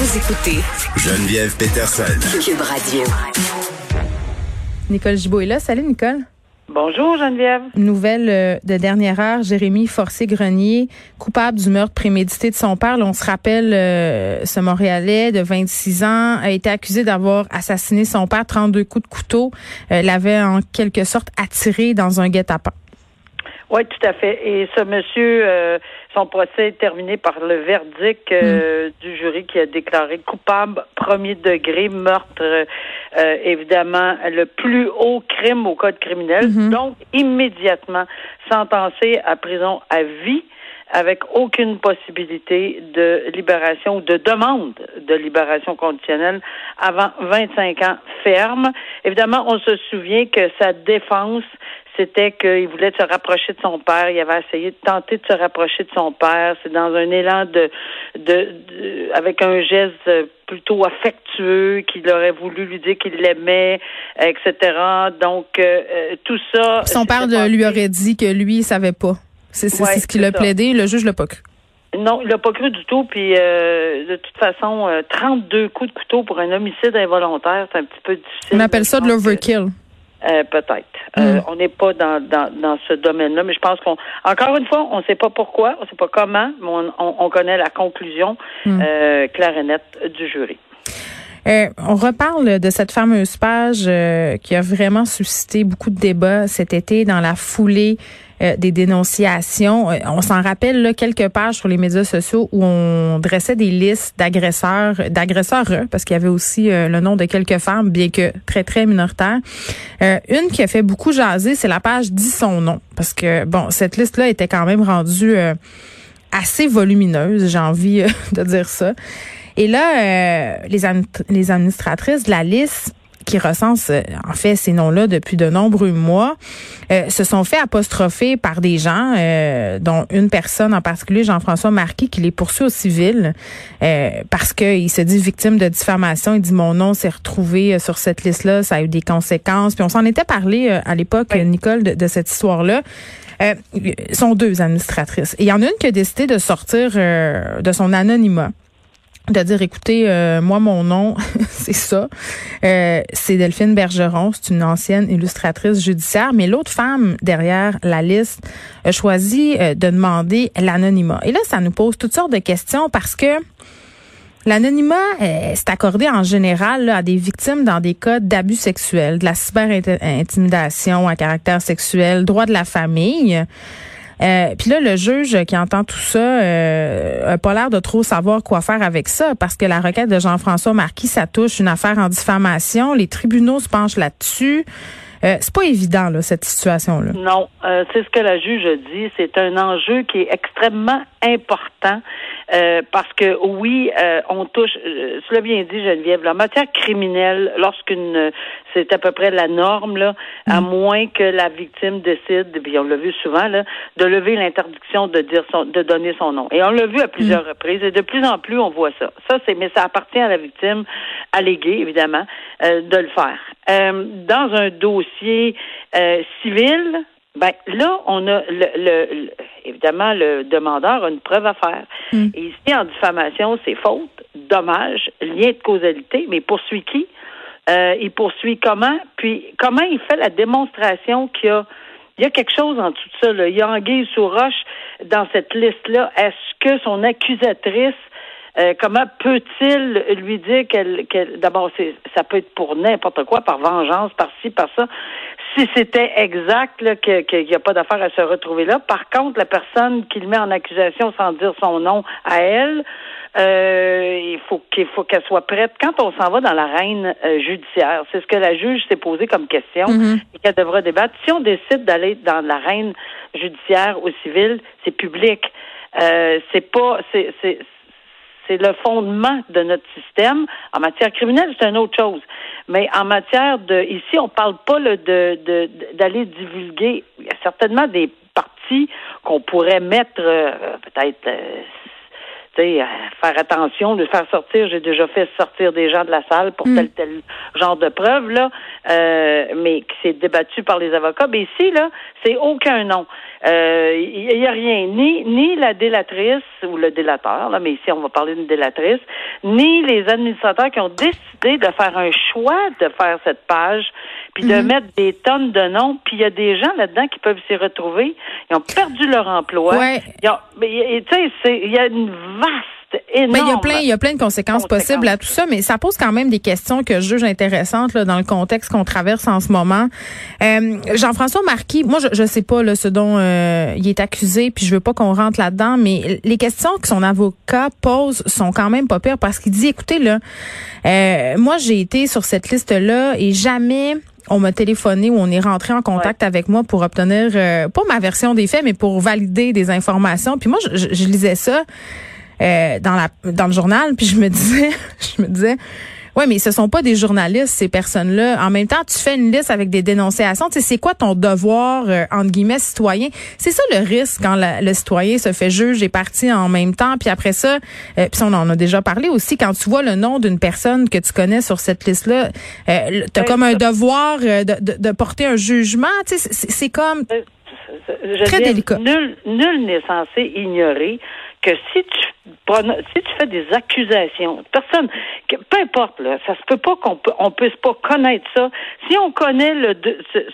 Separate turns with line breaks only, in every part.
Vous écoutez
Geneviève Peterson.
Cube Radio.
Nicole Gibault est là. Salut, Nicole.
Bonjour Geneviève.
Nouvelle euh, de dernière heure, Jérémy Forcé-Grenier, coupable du meurtre prémédité de son père. Là, on se rappelle, euh, ce Montréalais de 26 ans a été accusé d'avoir assassiné son père, 32 coups de couteau. Euh, l'avait en quelque sorte attiré dans un guet-apens.
Oui, tout à fait. Et ce monsieur, euh, son procès est terminé par le verdict euh, du jury qui a déclaré coupable premier degré, meurtre, euh, évidemment, le plus haut crime au code criminel. Donc, immédiatement sentencé à prison à vie avec aucune possibilité de libération ou de demande de libération conditionnelle avant 25 ans ferme. Évidemment, on se souvient que sa défense, c'était qu'il voulait se rapprocher de son père. Il avait essayé de tenter de se rapprocher de son père. C'est dans un élan de, de, de avec un geste plutôt affectueux qu'il aurait voulu lui dire qu'il l'aimait, etc. Donc euh, tout ça.
Son père lui aurait dit que lui, il savait pas. C'est
Ouais,
ce qu'il a
ça.
plaidé. Le juge l'a pas cru.
Non, il l'a pas cru du tout. Puis euh, de toute façon, euh, 32 coups de couteau pour un homicide involontaire, c'est un petit peu difficile.
On appelle ça de
que-
l'overkill.
Euh, Peut-être. Euh, on n'est pas dans, dans, dans ce domaine-là, mais je pense qu'on, encore une fois, on ne sait pas pourquoi, on ne sait pas comment, mais on, on, on connaît la conclusion euh, claire et nette du jury.
Euh, on reparle de cette fameuse page euh, qui a vraiment suscité beaucoup de débats cet été dans la foulée euh, des dénonciations. Euh, on s'en rappelle là, quelques pages sur les médias sociaux où on dressait des listes d'agresseurs, d'agresseurs, parce qu'il y avait aussi euh, le nom de quelques femmes, bien que très, très minoritaires. Euh, une qui a fait beaucoup jaser, c'est la page dit son nom. Parce que, bon, cette liste-là était quand même rendue euh, assez volumineuse, j'ai envie euh, de dire ça. Et là, euh, les administratrices de la liste qui recense euh, en fait ces noms-là depuis de nombreux mois, euh, se sont fait apostropher par des gens, euh, dont une personne en particulier, Jean-François Marquis, qui les poursuit au civil euh, parce qu'il se dit victime de diffamation. Il dit mon nom s'est retrouvé euh, sur cette liste-là, ça a eu des conséquences. Puis on s'en était parlé euh, à l'époque,
Oui.
Nicole, de, de cette histoire-là. Euh, sont deux administratrices. Il y en a une qui a décidé de sortir euh, de son anonymat de dire écoutez euh, moi mon nom c'est ça Euh, c'est Delphine Bergeron c'est une ancienne illustratrice judiciaire mais l'autre femme derrière la liste a choisi euh, de demander l'anonymat et là ça nous pose toutes sortes de questions parce que L'anonymat, euh, c'est accordé en général là, à des victimes dans des cas d'abus sexuels, de la cyber-intimidation à caractère sexuel, droit de la famille. Euh, Puis là, le juge qui entend tout ça euh, a pas l'air de trop savoir quoi faire avec ça parce que la requête de Jean-François Marquis, ça touche une affaire en diffamation. Les tribunaux se penchent là-dessus. Euh, c'est pas évident là cette situation-là.
Non, euh, c'est ce que la juge dit. C'est un enjeu qui est extrêmement important euh, parce que oui, euh, on touche, euh, cela bien dit Geneviève, la matière criminelle, lorsqu'une, c'est à peu près la norme là, à moins que la victime décide, puis on l'a vu souvent là, de lever l'interdiction de dire son, de donner son nom. Et on l'a vu à plusieurs reprises et de plus en plus on voit ça. Ça c'est, mais ça appartient à la victime alléguée évidemment euh, de le faire. Euh, dans un dossier euh, civil, ben là, on a le, le- le- évidemment le demandeur a une preuve à faire. Et ici, en diffamation, c'est faute, dommage, lien de causalité, mais poursuit qui? Euh, il poursuit comment? Puis comment il fait la démonstration qu'il y a il y a quelque chose en de ça. Là? Il y a anguille sous roche dans cette liste-là. Est-ce que son accusatrice euh, comment peut-il lui dire qu'elle, d'abord, ça peut être pour n'importe quoi, par vengeance, par ci, par ça. Si c'était exact, là, que- qu'il n'y a pas d'affaire à se retrouver là. Par contre, la personne qui le met en accusation sans dire son nom à elle, euh, il faut qu'il faut qu'elle soit prête. Quand on s'en va dans l'arène euh, judiciaire, c'est ce que la juge s'est posé comme question et qu'elle devra débattre. Si on décide d'aller dans l'arène judiciaire au civil, c'est public. Euh, c'est pas, c'est, c'est, le fondement de notre système. En matière criminelle, c'est une autre chose. Mais en matière de, ici, on parle pas de d'aller divulguer. Il y a certainement des parties qu'on pourrait mettre euh, peut-être. euh, sais, euh, faire attention, de faire sortir. J'ai déjà fait sortir des gens de la salle pour tel tel genre de preuve là, euh, mais qui s'est débattu par les avocats. Mais ici là, c'est aucun nom. Euh, Il y, a rien, ni ni la délatrice ou le délateur là, mais ici on va parler d'une délatrice, ni les administrateurs qui ont décidé de faire un choix de faire cette page, puis de mettre des tonnes de noms. Puis il y a des gens là-dedans qui peuvent s'y retrouver. Ils ont perdu leur emploi.
Ouais.
Ils ont- mais, tu sais, il y a une vaste, énorme.
Ben, il y a plein, il y a plein de conséquences,
Conséquences.
possibles à tout ça, mais ça pose quand même des questions que je juge intéressantes là, dans le contexte qu'on traverse en ce moment. Euh, Jean-François Marquis, moi je, je sais pas là, ce dont euh, il est accusé, puis je veux pas qu'on rentre là-dedans, mais les questions que son avocat pose sont quand même pas pires parce qu'il dit, écoutez là, euh, moi j'ai été sur cette liste là et jamais on m'a téléphoné ou on est rentré en contact avec moi pour obtenir euh, pas ma version des faits, mais pour valider des informations. Puis moi, je- je lisais ça euh, dans la dans le journal, puis je me disais, je me disais. Ouais, mais ce sont pas des journalistes ces personnes-là. En même temps, tu fais une liste avec des dénonciations. Tu sais, c'est quoi ton devoir euh, entre guillemets citoyen? C'est ça le risque quand la- le citoyen se fait juge et parti en même temps. Puis après ça, euh, puis on en a déjà parlé aussi. Quand tu vois le nom d'une personne que tu connais sur cette liste-là, euh, comme un devoir euh, de, de, de porter un jugement. Tu sais, c'est comme
Je
Très délicat.
Nul, nul n'est censé ignorer que si tu si tu fais des accusations, personne, que, peu importe là, ça se peut pas qu'on peut, on puisse pas connaître ça. Si on connaît le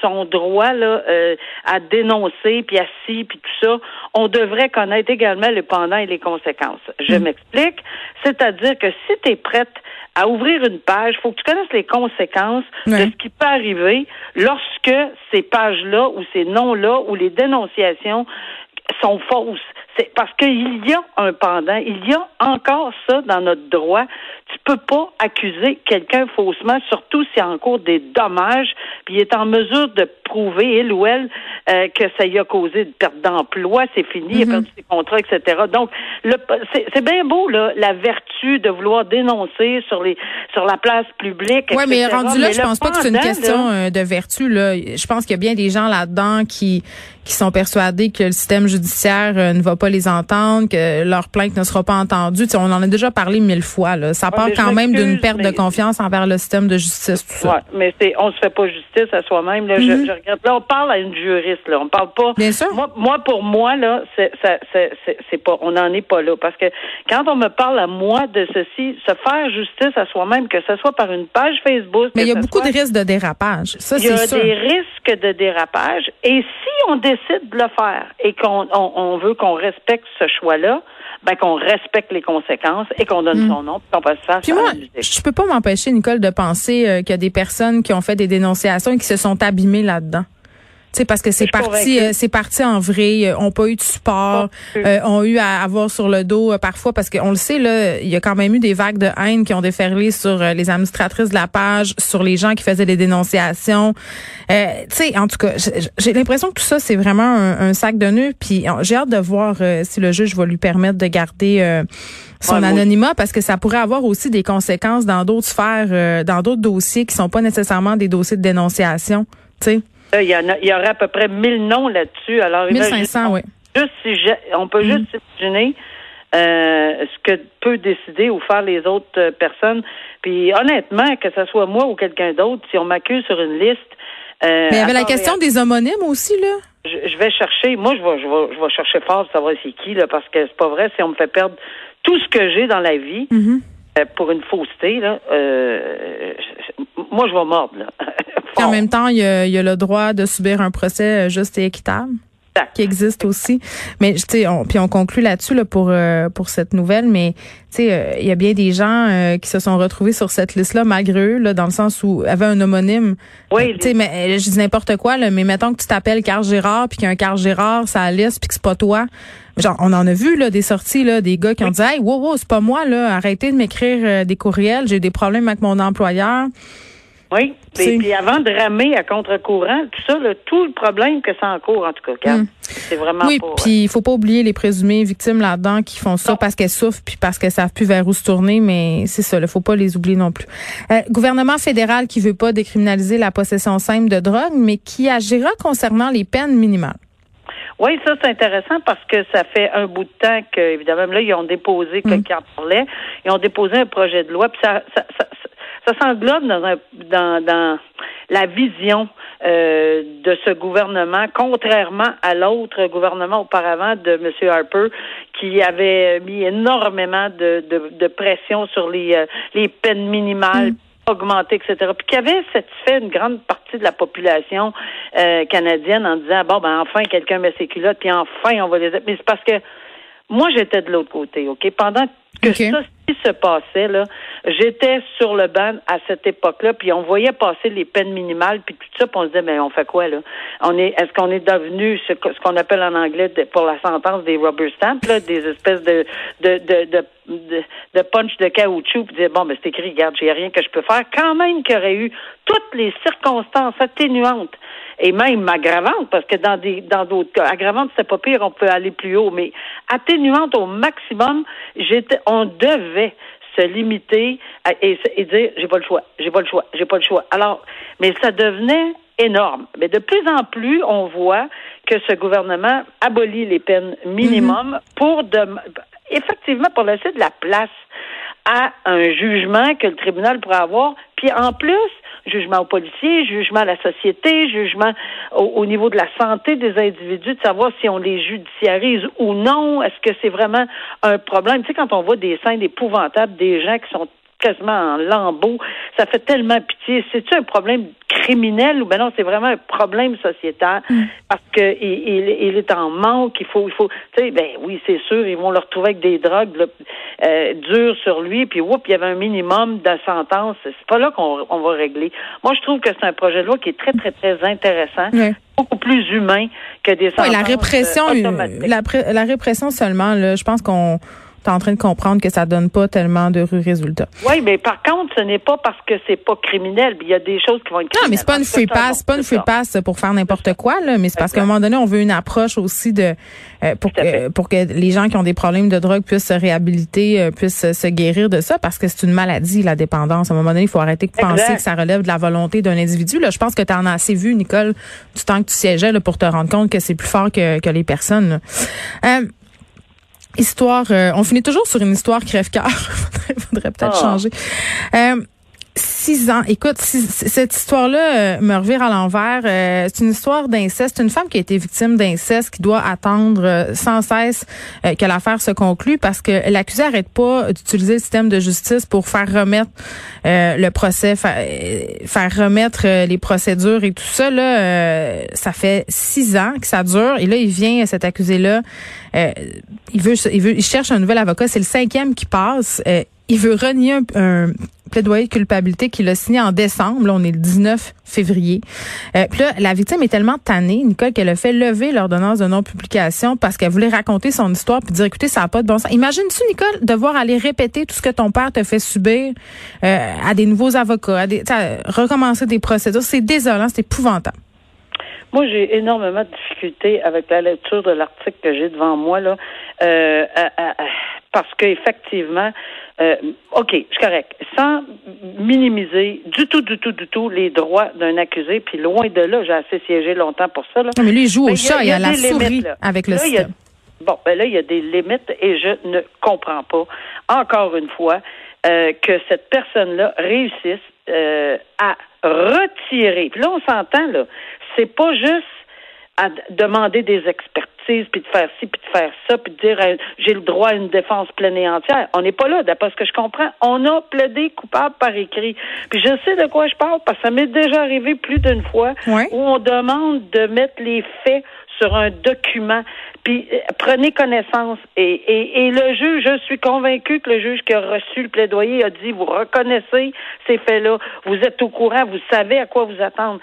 son droit là euh, à dénoncer puis à si puis tout ça, on devrait connaître également les pendants et les conséquences. Je m'explique, c'est-à-dire que si tu es prête à ouvrir une page, faut que tu connaisses les conséquences de ce qui peut arriver lorsque ces pages-là ou ces noms-là ou les dénonciations sont fausses. C'est parce qu'il y a un pendant, il y a encore ça dans notre droit. Tu peux pas accuser quelqu'un faussement, surtout s'il y a en cours des dommages, puis il est en mesure de prouver, il ou elle, euh, que ça y a causé une perte d'emploi, c'est fini, il a perdu ses contrats, etc. Donc, c'est bien beau, là, la vertu de vouloir dénoncer sur les sur la place publique.
Ouais, mais rendu là,
Mais
je pense pas que c'est une question
là,
euh, de vertu. Là, je pense qu'il y a bien des gens là-dedans qui qui sont persuadés que le système judiciaire euh, ne va pas les entendre, que leur plainte ne sera pas entendue. Tu sais, on en a déjà parlé mille fois. Là. Ça
Ouais,
part quand même d'une perte de confiance envers le système de justice. Tout ça.
Ouais, mais c'est on se fait pas justice à soi-même. Là, je, je regrette. Là, on parle à une juriste. Là, on parle pas.
Mm-hmm. Bien sûr.
Moi, moi pour moi là, c'est c'est pas. On n'en est pas là parce que quand on me parle à moi de ceci, se faire justice à soi-même, que ce soit par une page Facebook.
Mais il y a beaucoup
soit-
de risques de dérapage. Ça,
il y a des risques de dérapage. Et si on décide de le faire et qu'on on, on veut qu'on respecte ce choix-là, ben qu'on respecte les conséquences et qu'on donne son nom, puis qu'on va se faire
Mm. Puis moi, je peux pas m'empêcher, Nicole, de penser euh, qu'il y a des personnes qui ont fait des dénonciations et qui se sont abîmées là-dedans. Tu sais, parce que c'est parti, euh, c'est parti en vrai, euh, ont pas eu de support, euh, ont eu à avoir sur le dos euh, parfois, parce qu'on le sait là, il y a quand même eu des vagues de haine qui ont déferlé sur euh, les administratrices de la page, sur les gens qui faisaient des dénonciations. Euh, tu sais, en tout cas, j'ai- l'impression que tout ça c'est vraiment un, un sac de nœuds. Puis j'ai hâte de voir euh, si le juge va lui permettre de garder euh, son
Ouais,
anonymat, parce que ça pourrait avoir aussi des conséquences dans d'autres sphères, euh, dans d'autres dossiers qui sont pas nécessairement des dossiers de dénonciation. Tu sais,
Il y, en a, il y aurait à peu près 1000 noms là-dessus. Alors,
1500,
imaginez-
oui.
Juste si on peut juste imaginer euh, ce que peut décider ou faire les autres euh, personnes. Puis honnêtement, que ce soit moi ou quelqu'un d'autre, si on m'accuse sur une liste. euh,
Mais il y avait la question des homonymes aussi, là?
je, je vais chercher. Moi, je vais, je vais, je vais chercher fort pour savoir c'est qui là, parce que c'est pas vrai. Si on me fait perdre tout ce que j'ai dans la vie
Mhm.
Euh, pour une fausseté, là, euh, moi, je vais mordre. Là.
En même temps, il y a, il y a le droit de subir un procès euh, juste et équitable? Qui existe aussi. Mais tu sais, on, puis on conclut là-dessus là pour euh, pour cette nouvelle. Mais tu sais, euh, il y a bien des gens euh, qui se sont retrouvés sur cette liste-là malgré eux, là, dans le sens où avait un homonyme.
Oui,
tu sais, mais euh, je dis n'importe quoi là, mais mettons que tu t'appelles Carl Gérard puis qu'il y a un Carl Gérard, ça liste puis que c'est pas toi. Genre, on en a vu là des sorties là, des gars qui ont dit, hey, wow, wow, c'est pas moi là, arrêtez de m'écrire euh, des courriels, j'ai des problèmes avec mon employeur.
Oui. Et puis avant de ramer à contre-courant, tout ça, là, tout le problème que ça encourt, en tout cas, Kat,
Mm.
c'est vraiment
Oui, puis il faut pas oublier les présumées victimes là-dedans qui font ça
Non.
parce qu'elles souffrent puis parce qu'elles savent plus vers où se tourner, mais c'est ça, il faut pas les oublier non plus. Euh, gouvernement fédéral qui veut pas décriminaliser la possession simple de drogue, mais qui agira concernant les peines minimales.
Oui, ça c'est intéressant parce que ça fait un bout de temps que, évidemment, là, ils ont déposé,
Mm.
quelqu'un en parlait, ils ont déposé un projet de loi, puis ça, ça, ça, ça, s'englobe dans, un, dans, dans la vision euh, de ce gouvernement, contrairement à l'autre gouvernement auparavant de M. Harper, qui avait mis énormément de, de, de pression sur les, euh, les peines minimales. augmentées, etc. Puis qui avait satisfait une grande partie de la population euh, canadienne en disant bon ben enfin quelqu'un met ses culottes puis enfin on va les mais c'est parce que moi j'étais de l'autre côté, ok? Pendant que ça se passait là, j'étais sur le banc à cette époque-là, puis on voyait passer les peines minimales, puis tout ça, puis on se disait mais on fait quoi là? On est, est-ce qu'on est devenu ce, qu'on appelle en anglais pour la sentence des rubber stamps, là, des espèces de de de de, punch de caoutchouc, puis dire bon ben c'est écrit, regarde, j'ai rien que je peux faire, quand même qu'il y aurait eu toutes les circonstances atténuantes et même aggravantes, parce que dans des dans d'autres cas, aggravantes, c'était pas pire, on peut aller plus haut, mais atténuantes au maximum, j'étais on devait se limiter à- et, et dire j'ai pas le choix, j'ai pas le choix, j'ai pas le choix. Alors, mais ça devenait énorme. Mais de plus en plus, on voit que ce gouvernement abolit les peines minimum pour de, effectivement pour laisser de la place à un jugement que le tribunal pourrait avoir. Puis en plus, jugement aux policiers, jugement à la société, jugement au, au niveau de la santé des individus, de savoir si on les judiciarise ou non. Est-ce que c'est vraiment un problème? Tu sais, quand on voit des scènes épouvantables, des gens qui sont quasiment en lambeaux, ça fait tellement pitié. C'est-tu un problème criminel ou ben non, c'est vraiment un problème sociétal? Parce que il, il, il est en manque, il faut, il faut, tu sais, ben oui, c'est sûr, ils vont le retrouver avec des drogues là, euh, dures sur lui, puis oups, il y avait un minimum de sentence. C'est pas là qu'on on va régler. Moi, je trouve que c'est un projet de loi qui est très, très, très intéressant, beaucoup plus humain que des
Oui,
sentences
la répression,
euh, automatiques.
la, la répression seulement, là, je pense qu'on est en train de comprendre que ça donne pas tellement de résultats.
Oui, mais par contre, ce n'est pas parce que c'est pas criminel. Il y a des choses qui vont être
Non, mais c'est pas une free pass, c'est pas une free pass pour faire n'importe quoi là, mais c'est parce qu'à un moment donné, on veut une approche aussi de euh, pour que pour que les gens qui ont des problèmes de drogue puissent se réhabiliter, euh, puissent se guérir de ça parce que c'est une maladie la dépendance. À un moment donné, il faut arrêter de penser
Exact.
que ça relève de la volonté d'un individu. Là, je pense que tu en as assez vu Nicole du temps que tu siégeais là, pour te rendre compte que c'est plus fort que que les personnes. là. Histoire, euh, on finit toujours sur une histoire crève-cœur. faudrait, faudrait peut-être
Ah.
changer. Euh, Six ans. Écoute, six- cette histoire-là euh, me revire à l'envers. Euh, c'est une histoire d'inceste. C'est une femme qui a été victime d'inceste qui doit attendre euh, sans cesse que l'affaire se conclue parce que l'accusé arrête pas d'utiliser le système de justice pour faire remettre le procès, fa- faire remettre les procédures et tout ça. Là, ça fait six ans que ça dure. Et là, il vient, cet accusé-là, il veut, il veut, il cherche un nouvel avocat. C'est le cinquième qui passe. Il veut renier un, plaidoyer de culpabilité qu'il a signé en décembre. Là, on est le 19 février. Euh, puis là, la victime est tellement tannée, Nicole, qu'elle a fait lever l'ordonnance de non-publication parce qu'elle voulait raconter son histoire puis dire, écoutez, ça n'a pas de bon sens. Imagine-tu, Nicole, devoir aller répéter tout ce que ton père te fait subir euh, à des nouveaux avocats, à des, recommencer des procédures? C'est désolant, c'est épouvantable.
Moi, j'ai énormément de difficultés avec la lecture de l'article que j'ai devant moi là, euh, à- à- parce qu'effectivement, euh, ok, je suis correct, sans minimiser du tout, du tout, du tout les droits d'un accusé, puis loin de là, j'ai assez siégé longtemps pour ça là.
Non, mais lui, il joue
Mais
au
il y a-
chat
il
et
y a
à la
limites,
souris
là.
avec le
Là, a-. Bon, ben là, il y a des limites et je ne comprends pas, encore une fois, euh, que cette personne-là réussisse euh, à retirer. Puis là, on s'entend, là, c'est pas juste à demander des expertises, puis de faire ci, puis de faire ça, puis de dire euh, j'ai le droit à une défense pleine et entière. On n'est pas là, d'après ce que je comprends. On a plaidé coupable par écrit. Puis je sais de quoi je parle, parce que ça m'est déjà arrivé plus d'une fois
Ouais.
où on demande de mettre les faits sur un document. Puis euh, prenez connaissance. Et, et, et le juge, je suis convaincu que le juge qui a reçu le plaidoyer a dit vous reconnaissez ces faits-là, vous êtes au courant, vous savez à quoi vous attendre.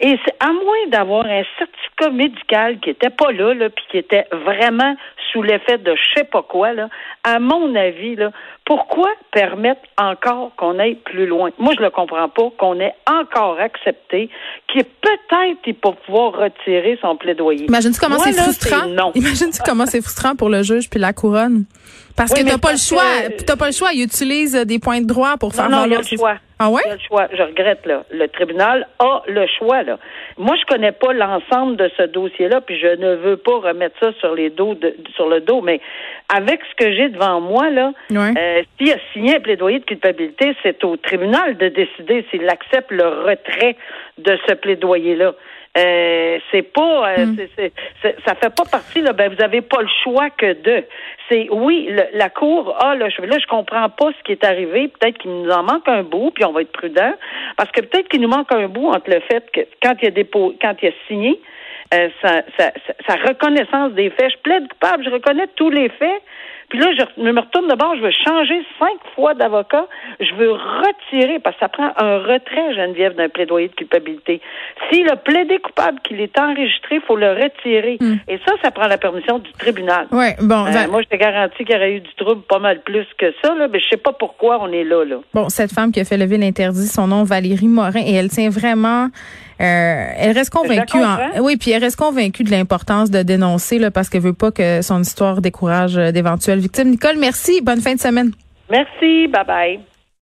Et c'est à moins d'avoir un certificat médical qui était pas là, là puis qui était vraiment sous l'effet de je sais pas quoi, là, à mon avis, là, pourquoi permettre encore qu'on aille plus loin? Moi, je le comprends pas, qu'on ait encore accepté qu'il peut-être il peut pouvoir retirer son plaidoyer.
Imagine-tu comment c'est frustrant? Imagine-tu comment c'est frustrant pour le juge puis la couronne? Parce que t'as pas le choix. T'as pas le choix. Il utilise des points de droit pour faire
non, non, il y a le choix.
Ah ouais?
Il y a le choix. Je regrette, là. Le tribunal a le choix, là. Moi, je connais pas l'ensemble de ce dossier-là, puis je ne veux pas remettre ça sur les dos de, sur le dos, mais avec ce que j'ai devant moi, là, euh, s'il a signé un plaidoyer de culpabilité, c'est au tribunal de décider s'il accepte le retrait de ce plaidoyer-là. Euh, c'est pas, euh, hmm. ça fait pas partie là. Ben vous avez pas le choix que de. C'est oui, la cour a le choix. Là, je comprends pas ce qui est arrivé. Peut-être qu'il nous en manque un bout, puis on va être prudent, parce que peut-être qu'il nous manque un bout entre le fait que quand il a dépôt, quand il a signé, euh, sa, sa, reconnaissance des faits. Je plaide coupable, je reconnais tous les faits. Puis là, je me retourne de bord, je veux changer cinq fois d'avocat. Je veux retirer, parce que ça prend un retrait, Geneviève, d'un plaidoyer de culpabilité. S'il a plaidé coupable, qu'il est enregistré, il faut le retirer. Hmm. Et ça, ça prend la permission du tribunal.
Ouais, bon.
Euh, moi, je te garantis qu'il y aurait eu du trouble pas mal plus que ça, là, mais je sais pas pourquoi on est là, là.
Bon, cette femme qui a fait lever l'interdit, son nom Valérie Morin, et elle tient vraiment elle reste convaincue. oui, puis elle reste convaincue de l'importance de dénoncer là, parce qu'elle veut pas que son histoire décourage euh, d'éventuelles victimes. Nicole, merci. Bonne fin de semaine.
Merci. Bye bye.